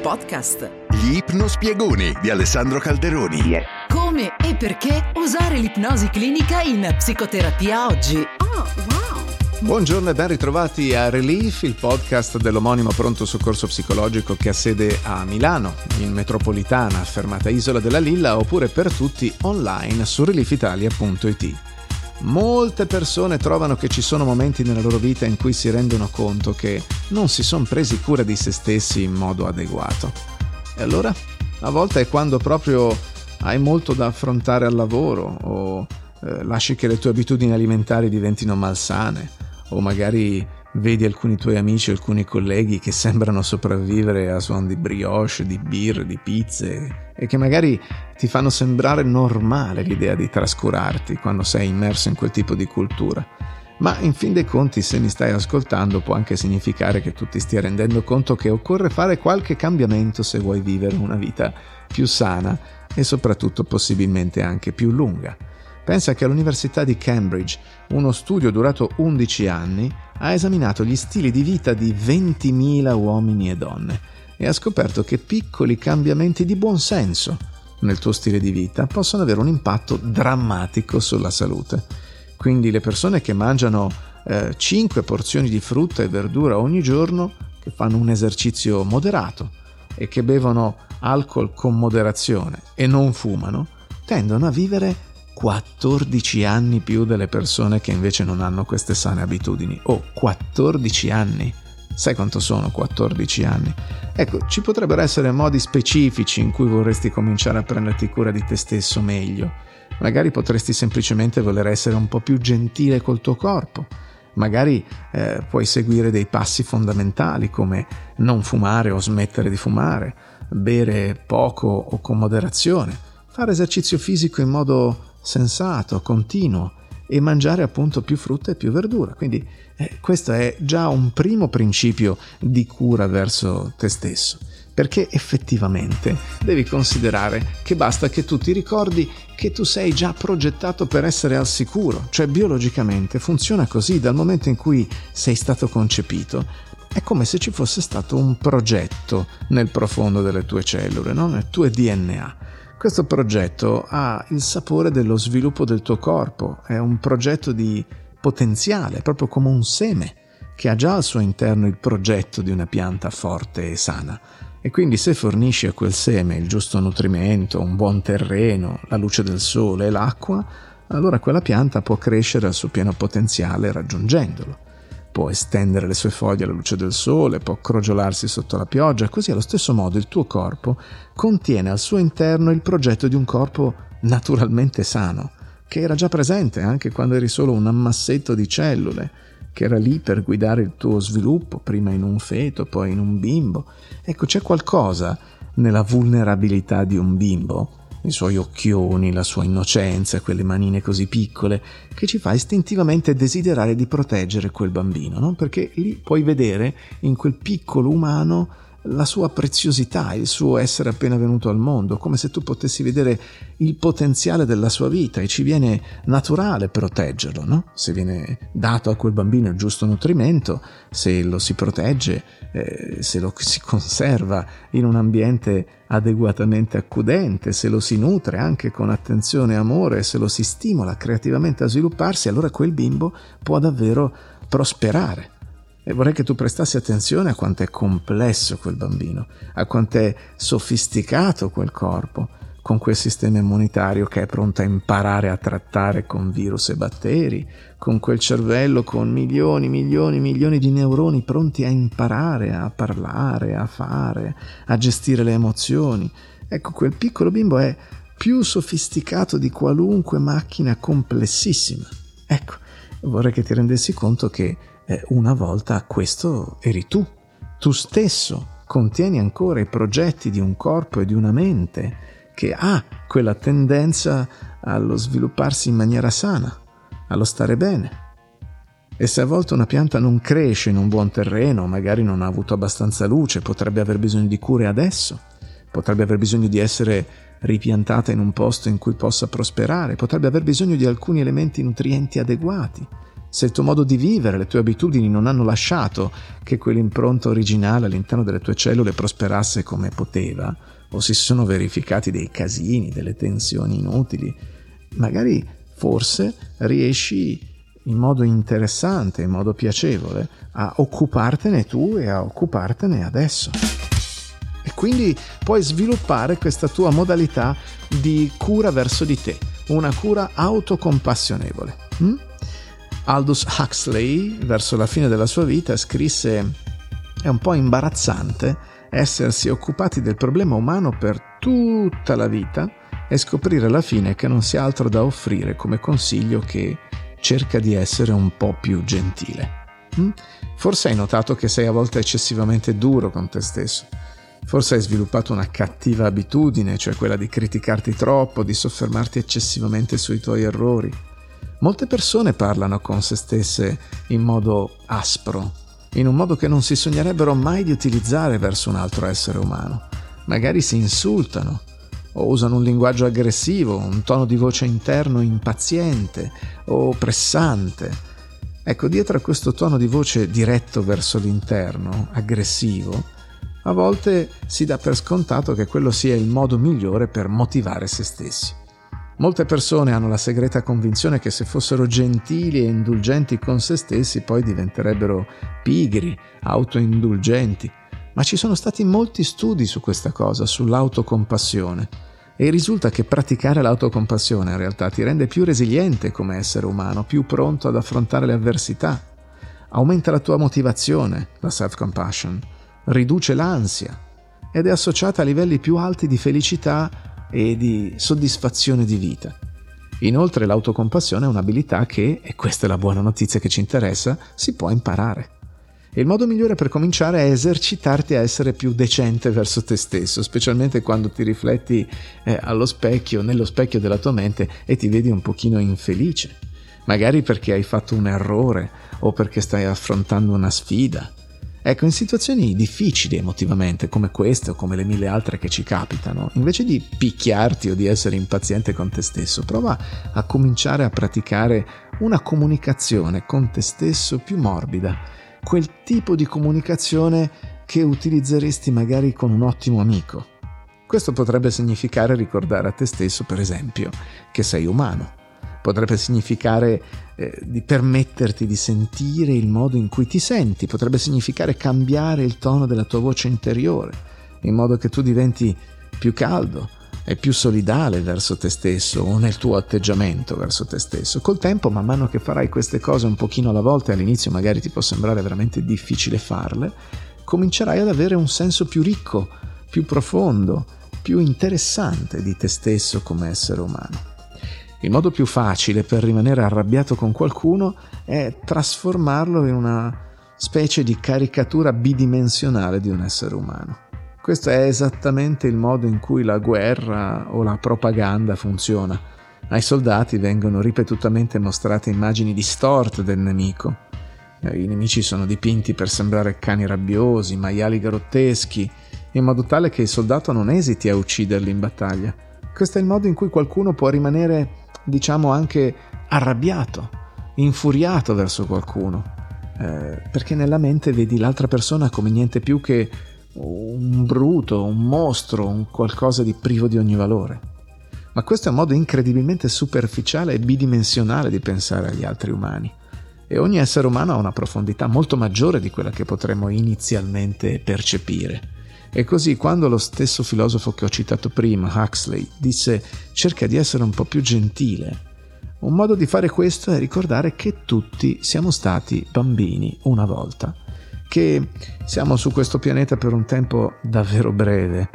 podcast. Gli ipnospiegoni di Alessandro Calderoni. Come e perché usare l'ipnosi clinica in psicoterapia oggi. Oh, wow! Buongiorno e ben ritrovati a Relief, il podcast dell'omonimo pronto soccorso psicologico che ha sede a Milano, in metropolitana, fermata Isola della Lilla, oppure per tutti online su reliefitalia.it. Molte persone trovano che ci sono momenti nella loro vita in cui si rendono conto che non si sono presi cura di se stessi in modo adeguato. E allora? A volte è quando proprio hai molto da affrontare al lavoro o eh, lasci che le tue abitudini alimentari diventino malsane o magari vedi alcuni tuoi amici, alcuni colleghi che sembrano sopravvivere a suon di brioche, di birre, di pizze e che magari ti fanno sembrare normale l'idea di trascurarti quando sei immerso in quel tipo di cultura. Ma in fin dei conti, se mi stai ascoltando, può anche significare che tu ti stia rendendo conto che occorre fare qualche cambiamento se vuoi vivere una vita più sana e soprattutto possibilmente anche più lunga. Pensa che all'Università di Cambridge uno studio durato 11 anni ha esaminato gli stili di vita di 20.000 uomini e donne e ha scoperto che piccoli cambiamenti di buon senso nel tuo stile di vita possono avere un impatto drammatico sulla salute. Quindi le persone che mangiano eh, 5 porzioni di frutta e verdura ogni giorno, che fanno un esercizio moderato e che bevono alcol con moderazione e non fumano, tendono a vivere 14 anni più delle persone che invece non hanno queste sane abitudini. Oh, 14 anni! Sai quanto sono 14 anni? Ecco, ci potrebbero essere modi specifici in cui vorresti cominciare a prenderti cura di te stesso meglio. Magari potresti semplicemente voler essere un po' più gentile col tuo corpo. Magari eh, puoi seguire dei passi fondamentali come non fumare o smettere di fumare, bere poco o con moderazione, fare esercizio fisico in modo sensato, continuo e mangiare appunto più frutta e più verdura. Quindi eh, questo è già un primo principio di cura verso te stesso, perché effettivamente devi considerare che basta che tu ti ricordi che tu sei già progettato per essere al sicuro, cioè biologicamente funziona così dal momento in cui sei stato concepito. È come se ci fosse stato un progetto nel profondo delle tue cellule, no? nel tuo DNA questo progetto ha il sapore dello sviluppo del tuo corpo, è un progetto di potenziale, proprio come un seme che ha già al suo interno il progetto di una pianta forte e sana. E quindi se fornisci a quel seme il giusto nutrimento, un buon terreno, la luce del sole e l'acqua, allora quella pianta può crescere al suo pieno potenziale raggiungendolo può estendere le sue foglie alla luce del sole, può crogiolarsi sotto la pioggia, così allo stesso modo il tuo corpo contiene al suo interno il progetto di un corpo naturalmente sano, che era già presente anche quando eri solo un ammassetto di cellule, che era lì per guidare il tuo sviluppo, prima in un feto, poi in un bimbo. Ecco, c'è qualcosa nella vulnerabilità di un bimbo i suoi occhioni, la sua innocenza, quelle manine così piccole, che ci fa istintivamente desiderare di proteggere quel bambino, no? perché lì puoi vedere in quel piccolo umano la sua preziosità, il suo essere appena venuto al mondo, come se tu potessi vedere il potenziale della sua vita e ci viene naturale proteggerlo, no? Se viene dato a quel bambino il giusto nutrimento, se lo si protegge, eh, se lo si conserva in un ambiente adeguatamente accudente, se lo si nutre anche con attenzione e amore, se lo si stimola creativamente a svilupparsi, allora quel bimbo può davvero prosperare. E vorrei che tu prestassi attenzione a quanto è complesso quel bambino, a quanto è sofisticato quel corpo, con quel sistema immunitario che è pronto a imparare a trattare con virus e batteri, con quel cervello con milioni, milioni, milioni di neuroni pronti a imparare a parlare, a fare, a gestire le emozioni. Ecco, quel piccolo bimbo è più sofisticato di qualunque macchina complessissima. Ecco, vorrei che ti rendessi conto che eh, una volta questo eri tu. Tu stesso contieni ancora i progetti di un corpo e di una mente che ha quella tendenza allo svilupparsi in maniera sana, allo stare bene. E se a volte una pianta non cresce in un buon terreno, magari non ha avuto abbastanza luce, potrebbe aver bisogno di cure adesso, potrebbe aver bisogno di essere ripiantata in un posto in cui possa prosperare, potrebbe aver bisogno di alcuni elementi nutrienti adeguati se il tuo modo di vivere, le tue abitudini non hanno lasciato che quell'impronta originale all'interno delle tue cellule prosperasse come poteva, o si sono verificati dei casini, delle tensioni inutili, magari forse riesci in modo interessante, in modo piacevole, a occupartene tu e a occupartene adesso. E quindi puoi sviluppare questa tua modalità di cura verso di te, una cura autocompassionevole. Hm? Aldous Huxley, verso la fine della sua vita, scrisse è un po' imbarazzante essersi occupati del problema umano per tutta la vita e scoprire alla fine che non si ha altro da offrire come consiglio che cerca di essere un po' più gentile. Hm? Forse hai notato che sei a volte eccessivamente duro con te stesso. Forse hai sviluppato una cattiva abitudine, cioè quella di criticarti troppo, di soffermarti eccessivamente sui tuoi errori. Molte persone parlano con se stesse in modo aspro, in un modo che non si sognerebbero mai di utilizzare verso un altro essere umano. Magari si insultano o usano un linguaggio aggressivo, un tono di voce interno impaziente o pressante. Ecco, dietro a questo tono di voce diretto verso l'interno, aggressivo, a volte si dà per scontato che quello sia il modo migliore per motivare se stessi. Molte persone hanno la segreta convinzione che se fossero gentili e indulgenti con se stessi poi diventerebbero pigri, autoindulgenti. Ma ci sono stati molti studi su questa cosa, sull'autocompassione. E risulta che praticare l'autocompassione in realtà ti rende più resiliente come essere umano, più pronto ad affrontare le avversità. Aumenta la tua motivazione, la self-compassion, riduce l'ansia ed è associata a livelli più alti di felicità e di soddisfazione di vita. Inoltre l'autocompassione è un'abilità che, e questa è la buona notizia che ci interessa, si può imparare. Il modo migliore per cominciare è esercitarti a essere più decente verso te stesso, specialmente quando ti rifletti eh, allo specchio, nello specchio della tua mente e ti vedi un pochino infelice. Magari perché hai fatto un errore o perché stai affrontando una sfida Ecco, in situazioni difficili emotivamente come queste o come le mille altre che ci capitano, invece di picchiarti o di essere impaziente con te stesso, prova a cominciare a praticare una comunicazione con te stesso più morbida, quel tipo di comunicazione che utilizzeresti magari con un ottimo amico. Questo potrebbe significare ricordare a te stesso, per esempio, che sei umano potrebbe significare eh, di permetterti di sentire il modo in cui ti senti, potrebbe significare cambiare il tono della tua voce interiore, in modo che tu diventi più caldo e più solidale verso te stesso o nel tuo atteggiamento verso te stesso. Col tempo, man mano che farai queste cose un pochino alla volta e all'inizio magari ti può sembrare veramente difficile farle, comincerai ad avere un senso più ricco, più profondo, più interessante di te stesso come essere umano. Il modo più facile per rimanere arrabbiato con qualcuno è trasformarlo in una specie di caricatura bidimensionale di un essere umano. Questo è esattamente il modo in cui la guerra o la propaganda funziona. Ai soldati vengono ripetutamente mostrate immagini distorte del nemico. I nemici sono dipinti per sembrare cani rabbiosi, maiali grotteschi, in modo tale che il soldato non esiti a ucciderli in battaglia. Questo è il modo in cui qualcuno può rimanere diciamo anche arrabbiato, infuriato verso qualcuno, eh, perché nella mente vedi l'altra persona come niente più che un bruto, un mostro, un qualcosa di privo di ogni valore. Ma questo è un modo incredibilmente superficiale e bidimensionale di pensare agli altri umani. E ogni essere umano ha una profondità molto maggiore di quella che potremmo inizialmente percepire. E così quando lo stesso filosofo che ho citato prima, Huxley, disse cerca di essere un po' più gentile, un modo di fare questo è ricordare che tutti siamo stati bambini una volta, che siamo su questo pianeta per un tempo davvero breve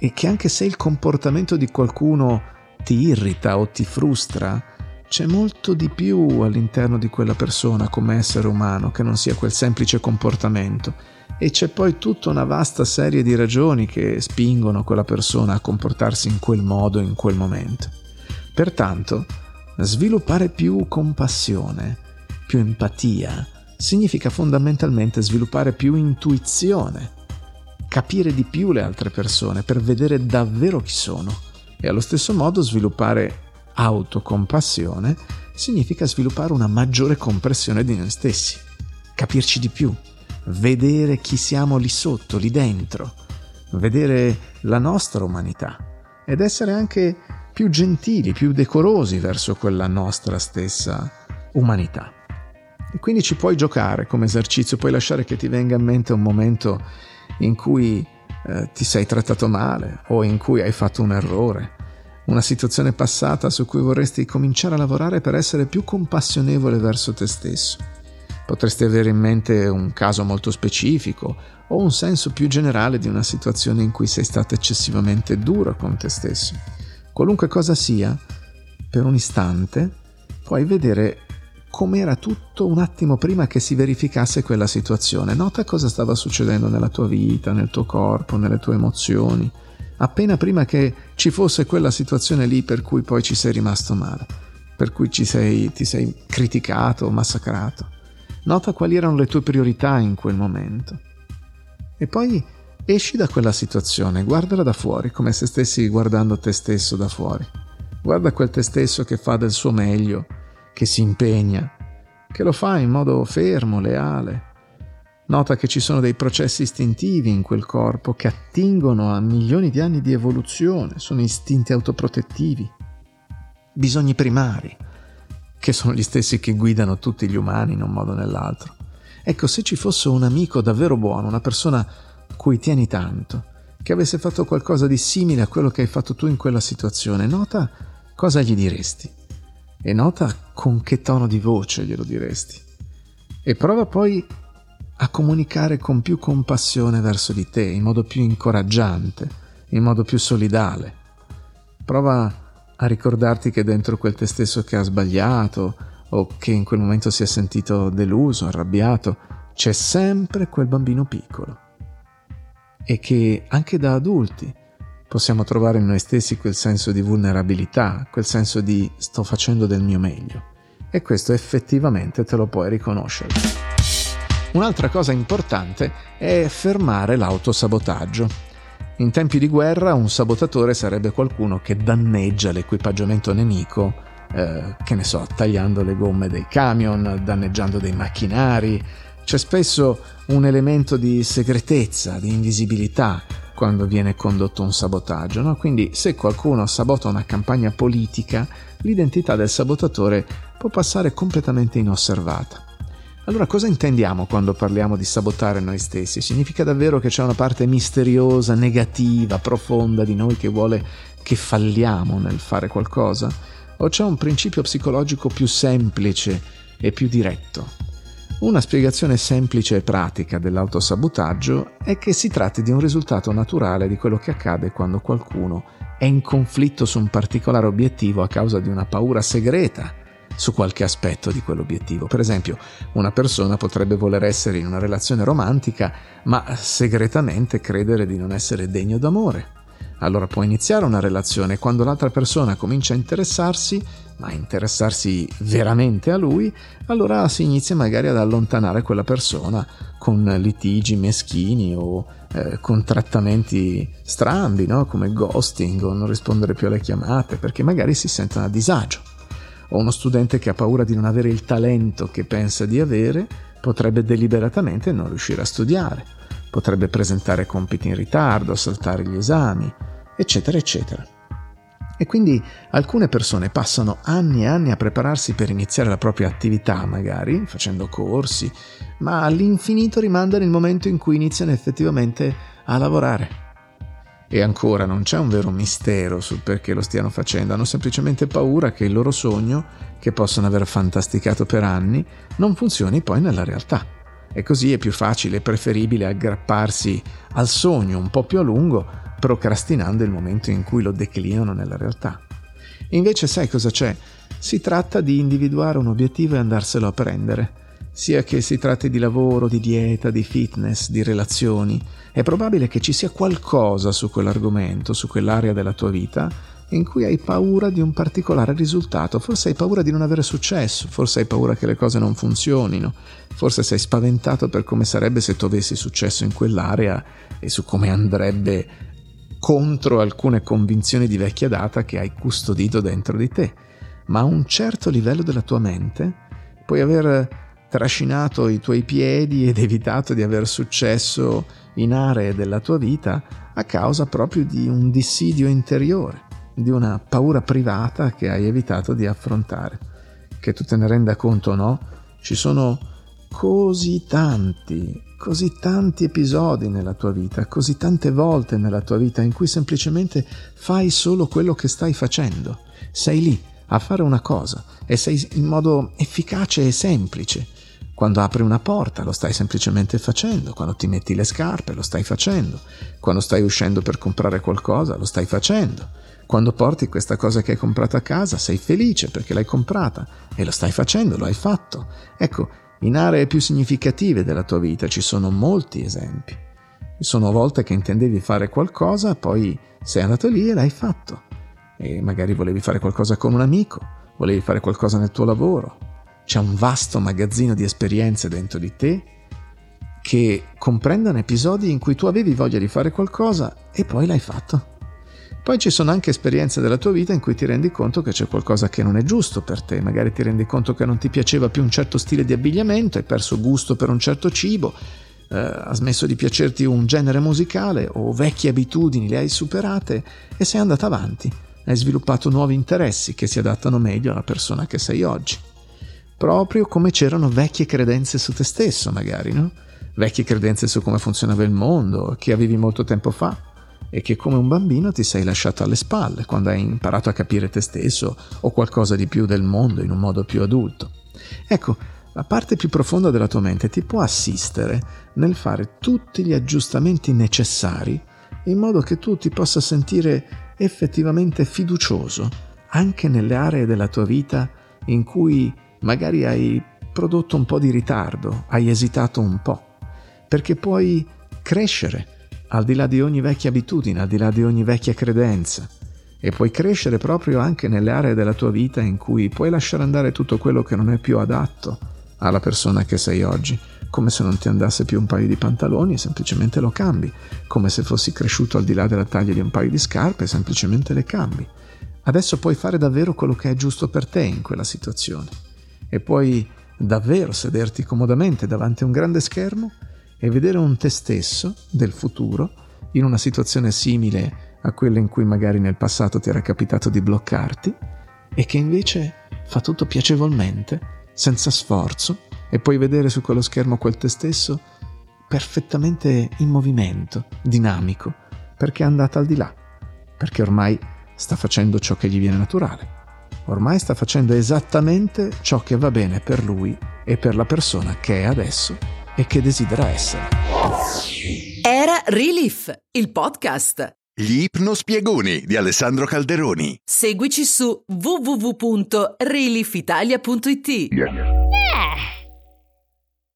e che anche se il comportamento di qualcuno ti irrita o ti frustra, c'è molto di più all'interno di quella persona come essere umano che non sia quel semplice comportamento e c'è poi tutta una vasta serie di ragioni che spingono quella persona a comportarsi in quel modo in quel momento. Pertanto, sviluppare più compassione, più empatia, significa fondamentalmente sviluppare più intuizione, capire di più le altre persone per vedere davvero chi sono e allo stesso modo sviluppare autocompassione significa sviluppare una maggiore comprensione di noi stessi, capirci di più, vedere chi siamo lì sotto, lì dentro, vedere la nostra umanità ed essere anche più gentili, più decorosi verso quella nostra stessa umanità. E quindi ci puoi giocare come esercizio, puoi lasciare che ti venga in mente un momento in cui eh, ti sei trattato male o in cui hai fatto un errore, una situazione passata su cui vorresti cominciare a lavorare per essere più compassionevole verso te stesso. Potresti avere in mente un caso molto specifico o un senso più generale di una situazione in cui sei stato eccessivamente duro con te stesso. Qualunque cosa sia, per un istante puoi vedere com'era tutto un attimo prima che si verificasse quella situazione. Nota cosa stava succedendo nella tua vita, nel tuo corpo, nelle tue emozioni, appena prima che ci fosse quella situazione lì per cui poi ci sei rimasto male, per cui sei, ti sei criticato, massacrato. Nota quali erano le tue priorità in quel momento. E poi esci da quella situazione, guardala da fuori, come se stessi guardando te stesso da fuori. Guarda quel te stesso che fa del suo meglio, che si impegna, che lo fa in modo fermo, leale. Nota che ci sono dei processi istintivi in quel corpo che attingono a milioni di anni di evoluzione, sono istinti autoprotettivi, bisogni primari, che sono gli stessi che guidano tutti gli umani in un modo o nell'altro. Ecco, se ci fosse un amico davvero buono, una persona a cui tieni tanto, che avesse fatto qualcosa di simile a quello che hai fatto tu in quella situazione, nota cosa gli diresti e nota con che tono di voce glielo diresti. E prova poi a comunicare con più compassione verso di te, in modo più incoraggiante, in modo più solidale. Prova a ricordarti che dentro quel te stesso che ha sbagliato o che in quel momento si è sentito deluso, arrabbiato, c'è sempre quel bambino piccolo. E che anche da adulti possiamo trovare in noi stessi quel senso di vulnerabilità, quel senso di sto facendo del mio meglio. E questo effettivamente te lo puoi riconoscere. Un'altra cosa importante è fermare l'autosabotaggio. In tempi di guerra un sabotatore sarebbe qualcuno che danneggia l'equipaggiamento nemico, eh, che ne so, tagliando le gomme dei camion, danneggiando dei macchinari. C'è spesso un elemento di segretezza, di invisibilità quando viene condotto un sabotaggio. No? Quindi se qualcuno sabota una campagna politica, l'identità del sabotatore può passare completamente inosservata. Allora cosa intendiamo quando parliamo di sabotare noi stessi? Significa davvero che c'è una parte misteriosa, negativa, profonda di noi che vuole che falliamo nel fare qualcosa? O c'è un principio psicologico più semplice e più diretto? Una spiegazione semplice e pratica dell'autosabotaggio è che si tratti di un risultato naturale di quello che accade quando qualcuno è in conflitto su un particolare obiettivo a causa di una paura segreta su qualche aspetto di quell'obiettivo. Per esempio, una persona potrebbe voler essere in una relazione romantica, ma segretamente credere di non essere degno d'amore. Allora può iniziare una relazione quando l'altra persona comincia a interessarsi, ma interessarsi veramente a lui, allora si inizia magari ad allontanare quella persona con litigi meschini o eh, con trattamenti strambi, no? come ghosting o non rispondere più alle chiamate, perché magari si sentono a disagio o uno studente che ha paura di non avere il talento che pensa di avere potrebbe deliberatamente non riuscire a studiare, potrebbe presentare compiti in ritardo, saltare gli esami, eccetera, eccetera. E quindi alcune persone passano anni e anni a prepararsi per iniziare la propria attività, magari facendo corsi, ma all'infinito rimandano il momento in cui iniziano effettivamente a lavorare e ancora non c'è un vero mistero sul perché lo stiano facendo, hanno semplicemente paura che il loro sogno, che possono aver fantasticato per anni, non funzioni poi nella realtà. E così è più facile e preferibile aggrapparsi al sogno un po' più a lungo, procrastinando il momento in cui lo declinano nella realtà. invece sai cosa c'è? Si tratta di individuare un obiettivo e andarselo a prendere sia che si tratti di lavoro, di dieta, di fitness, di relazioni, è probabile che ci sia qualcosa su quell'argomento, su quell'area della tua vita, in cui hai paura di un particolare risultato, forse hai paura di non avere successo, forse hai paura che le cose non funzionino, forse sei spaventato per come sarebbe se tu avessi successo in quell'area e su come andrebbe contro alcune convinzioni di vecchia data che hai custodito dentro di te. ma a un certo livello della tua mente puoi aver trascinato i tuoi piedi ed evitato di aver successo in aree della tua vita a causa proprio di un dissidio interiore, di una paura privata che hai evitato di affrontare. Che tu te ne renda conto o no, ci sono così tanti, così tanti episodi nella tua vita, così tante volte nella tua vita in cui semplicemente fai solo quello che stai facendo. Sei lì a fare una cosa e sei in modo efficace e semplice. Quando apri una porta lo stai semplicemente facendo, quando ti metti le scarpe lo stai facendo, quando stai uscendo per comprare qualcosa lo stai facendo, quando porti questa cosa che hai comprato a casa sei felice perché l'hai comprata e lo stai facendo, lo hai fatto. Ecco, in aree più significative della tua vita ci sono molti esempi. Ci sono volte che intendevi fare qualcosa, poi sei andato lì e l'hai fatto. E magari volevi fare qualcosa con un amico, volevi fare qualcosa nel tuo lavoro, c'è un vasto magazzino di esperienze dentro di te che comprendono episodi in cui tu avevi voglia di fare qualcosa e poi l'hai fatto. Poi ci sono anche esperienze della tua vita in cui ti rendi conto che c'è qualcosa che non è giusto per te, magari ti rendi conto che non ti piaceva più un certo stile di abbigliamento, hai perso gusto per un certo cibo, eh, ha smesso di piacerti un genere musicale o vecchie abitudini le hai superate e sei andata avanti, hai sviluppato nuovi interessi che si adattano meglio alla persona che sei oggi proprio come c'erano vecchie credenze su te stesso, magari, no? Vecchie credenze su come funzionava il mondo, che avevi molto tempo fa e che come un bambino ti sei lasciato alle spalle quando hai imparato a capire te stesso o qualcosa di più del mondo in un modo più adulto. Ecco, la parte più profonda della tua mente ti può assistere nel fare tutti gli aggiustamenti necessari in modo che tu ti possa sentire effettivamente fiducioso anche nelle aree della tua vita in cui magari hai prodotto un po' di ritardo, hai esitato un po', perché puoi crescere al di là di ogni vecchia abitudine, al di là di ogni vecchia credenza e puoi crescere proprio anche nelle aree della tua vita in cui puoi lasciare andare tutto quello che non è più adatto alla persona che sei oggi, come se non ti andasse più un paio di pantaloni e semplicemente lo cambi, come se fossi cresciuto al di là della taglia di un paio di scarpe e semplicemente le cambi. Adesso puoi fare davvero quello che è giusto per te in quella situazione e puoi davvero sederti comodamente davanti a un grande schermo e vedere un te stesso del futuro in una situazione simile a quella in cui magari nel passato ti era capitato di bloccarti e che invece fa tutto piacevolmente, senza sforzo, e puoi vedere su quello schermo quel te stesso perfettamente in movimento, dinamico, perché è andata al di là, perché ormai sta facendo ciò che gli viene naturale ormai sta facendo esattamente ciò che va bene per lui e per la persona che è adesso e che desidera essere. Era Relief, il podcast. Gli ipnospiegoni di Alessandro Calderoni. Seguici su www.reliefitalia.it. Yeah.